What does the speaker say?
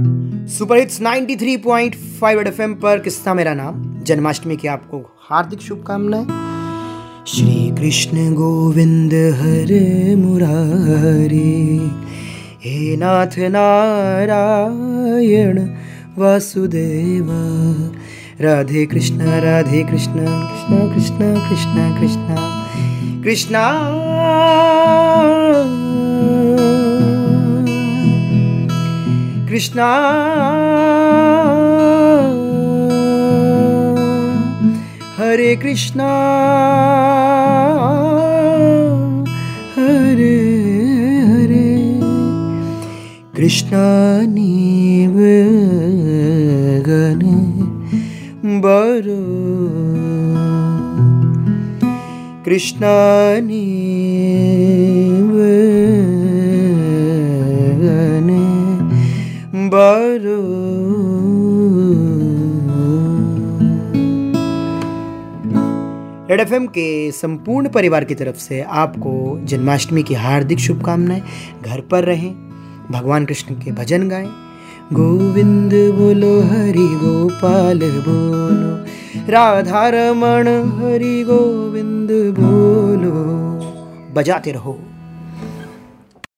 Super hits 93.5 red FM पर किस्सा मेरा नाम, जन्माष्टमी की आपको हार्दिक शुभकामनाएँ। श्री कृष्ण गोविंद हरे मुरारी, हे नाथ नारायण वासुदेवा, राधे कृष्ण राधे कृष्ण कृष्ण कृष्ण कृष्ण कृष्ण, कृष्णा। कृष्णा। हरे कृष्णा। हरे हरे। कृष्णा नीव गण बरो। कृष्णा बरो। रेड एफएम के संपूर्ण परिवार की तरफ़ से आपको जन्माष्टमी की हार्दिक शुभकामनाएँ। घर पर रहें, भगवान कृष्ण के भजन गाएँ। गोविंद बोलो, हरि गोपाल बोलो। राधा रमण, हरि गोविंद बोलो। बजाते रहो।